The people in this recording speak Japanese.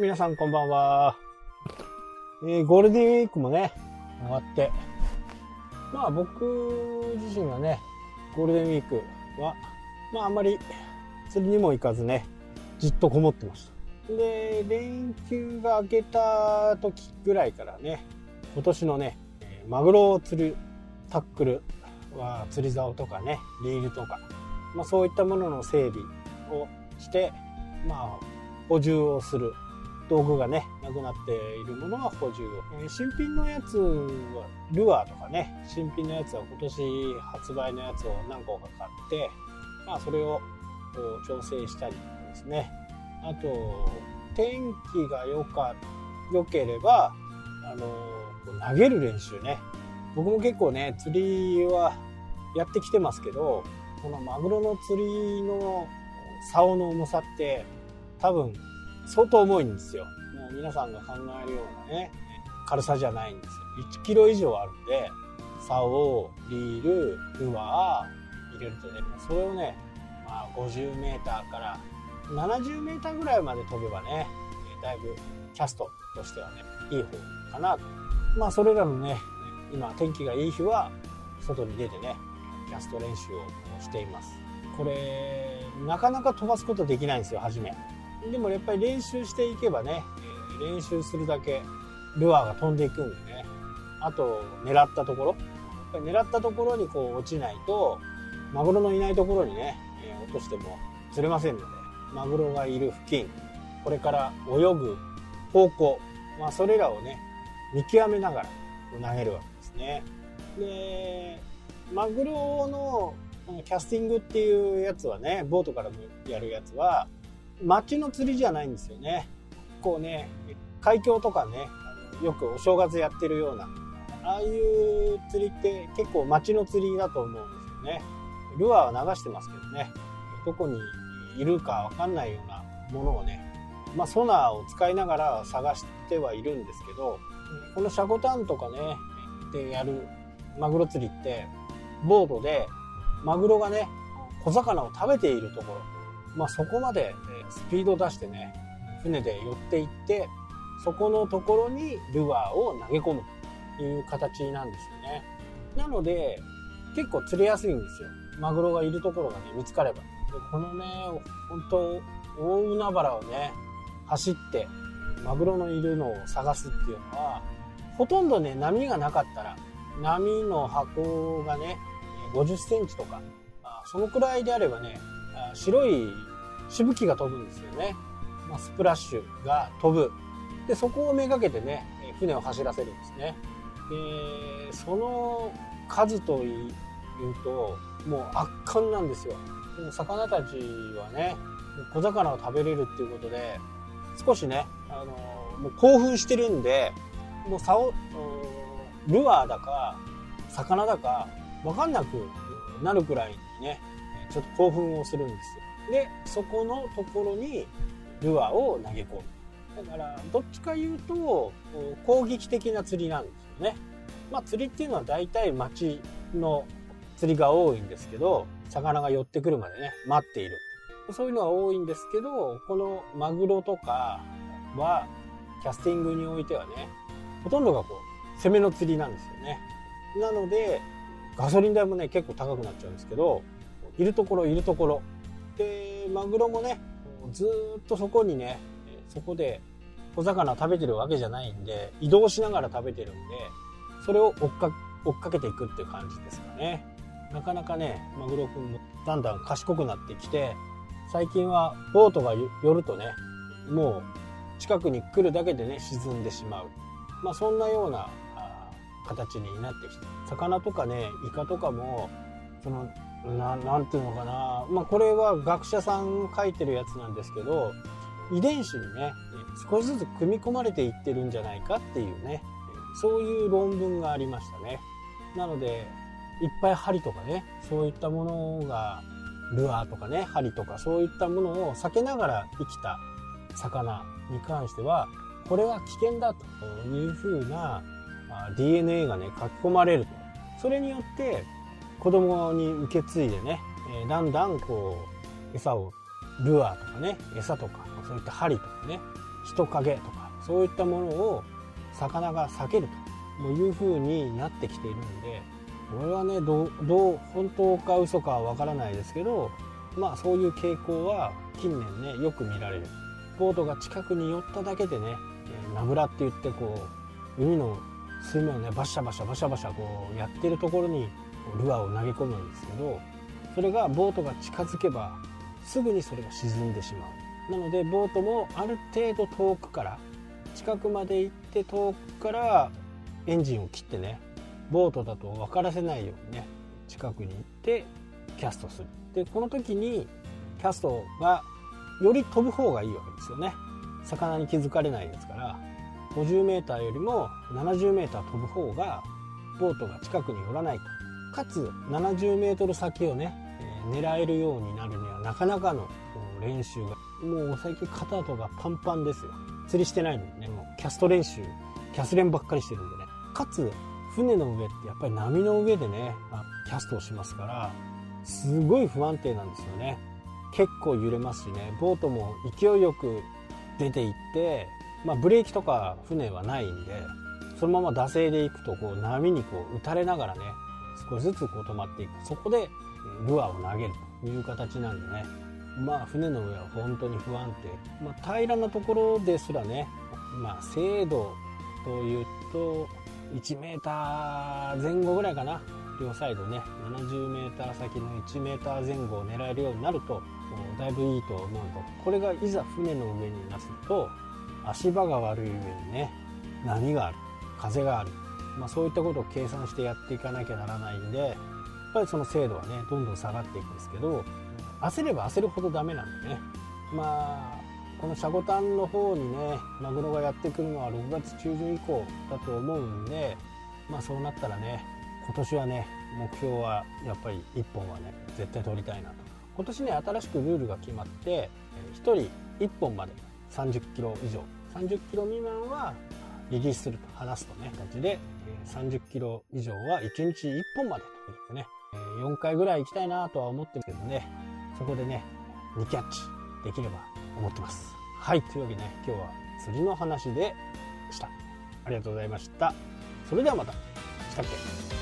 皆さんこんばんは。えーゴールデンウィークもね、終わって、まあ僕自身がね、ゴールデンウィークは、まああんまり釣りにも行かずね、じっとこもってました。で、連休が明けた時ぐらいからね、今年のね、マグロを釣るタックルは釣り竿とかね、リールとか、まあそういったものの整備をして、まあ補充をする道具がねなくなっているものは補充、えー新品のやつはルアーとかね新品のやつは今年発売のやつを何個か買って、まあ、それをこう調整したりですね。あと天気が良か良ければあのこう投げる練習ね。僕も結構ね釣りはやってきてますけどこのマグロの釣りの竿の重さって多分相当重いんですよ。もう皆さんが考えるようなね、軽さじゃないんですよ。1キロ以上あるんで、竿、リール、ルアー入れるとね、それをね、まあ50メーターから70メーターぐらいまで飛べばね、だいぶキャストとしてはね、いい方かなと。まあそれらのね、今天気がいい日は外に出てね、キャスト練習をしています。これ、なかなか飛ばすことできないんですよ、初め。でもやっぱり練習していけばね、えー練習するだけルアーが飛んでいくんでね。あと、狙ったところ。やっぱり狙ったところにこう落ちないと、マグロのいないところにね、えー落としても釣れませんので、マグロがいる付近、これから泳ぐ方向、まあそれらをね、見極めながら投げるわけですね。で、マグロのキャスティングっていうやつはね、ボートからやるやつは、町の釣りじゃないんですよね。こうね、海峡とかね、よくお正月やってるような、ああいう釣りって結構町の釣りだと思うんですよね。ルアーは流してますけどね、どこにいるかわかんないようなものをね、まあソナーを使いながら探してはいるんですけど、このシャコタンとかね、でやるマグロ釣りって、ボートでマグロがね、小魚を食べているところ、まあ、そこまでスピード出してね船で寄っていってそこのところにルアーを投げ込むという形なんですよね。なので結構釣れやすいんですよ。マグロがいるところがね見つかれば。でこのね本当大海原をね走ってマグロのいるのを探すっていうのはほとんどね波がなかったら波の箱がね50センチとかそのくらいであればね白いしぶきが飛ぶんですよね、まあ、スプラッシュが飛ぶ。でそこをめがけてね船を走らせるんですね。でその数というともう圧巻なんですよ。でも魚たちはね小魚を食べれるっていうことで少しね、あのもう興奮してるんでもう竿ルアーだか魚だか分かんなくなるくらいにねちょっと興奮をするんですよ。でそこのところにルアーを投げ込む。だからどっちか言うと攻撃的な釣りなんですよね。まあ釣りっていうのは大体町の釣りが多いんですけど魚が寄ってくるまでね待っている。そういうのは多いんですけどこのマグロとかはキャスティングにおいてはねほとんどがこう攻めの釣りなんですよね。なのでガソリン代もね結構高くなっちゃうんですけどいるところいるところ。でマグロもねずっとそこにねそこで小魚食べてるわけじゃないんで移動しながら食べてるんでそれを追っか追っかけていくっていう感じですかね。なかなかねマグロくんもだんだん賢くなってきて最近はボートが寄るとねもう近くに来るだけでね沈んでしまう。まあそんなような形になってきて魚とかねイカとかもそのななんていうのかな、まあ、これは学者さん書いてるやつなんですけど遺伝子にね少しずつ組み込まれていってるんじゃないかっていうねそういう論文がありましたね。なのでいっぱい針とかねそういったものがルアーとかね針とかそういったものを避けながら生きた魚に関してはこれは危険だというふうな DNA がね書き込まれると。それによって子供に受け継いでね、えーだんだんこう餌をルアーとかね餌とかそういった針とかね人影とかそういったものを魚が避けるというふうになってきているのでこれはねどう本当か嘘かはわからないですけどまあそういう傾向は近年ねよく見られる。ボートが近くに寄っただけでねナブラって言ってこう海の水面をねバシャバシャバシャバシャこうやってるところにルアーを投げ込むんですけどそれがボートが近づけばすぐにそれが沈んでしまう。なのでボートもある程度遠くから近くまで行って遠くからエンジンを切ってねボートだと分からせないようにね近くに行ってキャストする。でこの時にキャストがより飛ぶ方がいいわけですよね。魚に気づかれないですから 50m よりも 70m 飛ぶ方がボートが近くに寄らないと。かつ 70m 先をね、狙えるようになるにはなかなかの練習がもう最近肩とかパンパンですよ。釣りしてないのにねもうキャスト練習キャス練ばっかりしてるんでね。かつ船の上ってやっぱり波の上でねキャストをしますからすごい不安定なんですよね。結構揺れますしね。ボートも勢いよく出ていって、まあ、ブレーキとか船はないんでそのまま惰性で行くとこう波にこう打たれながらね少しずつこう止まっていく。そこでルアーを投げるという形なんでね。まあ船の上は本当に不安定、まあ、平らなところですらねまあ精度というと1 m 前後ぐらいかな。両サイドね 70m 先の 1m 前後を狙えるようになるとだいぶいいと思うと。これがいざ船の上になすと足場が悪い上にね波がある風がある、まあ、そういったことを計算してやっていかなきゃならないんでやっぱりその精度はねどんどん下がっていくんですけど焦れば焦るほどダメなんでね。まあこのシャコタンの方にねマグロがやってくるのは6月中旬以降だと思うんでまあそうなったらね今年はね目標はやっぱり1本はね絶対取りたいなと。今年ね新しくルールが決まって1人1本まで30キロ以上。30キロ未満はリリースすると離すとね形で30キロ以上は1日1本までということでね4回ぐらい行きたいなとは思ってるけどねそこでね2キャッチできれば思ってます。はいというわけでね今日は釣りの話でした。ありがとうございました。それではまた。したっけ？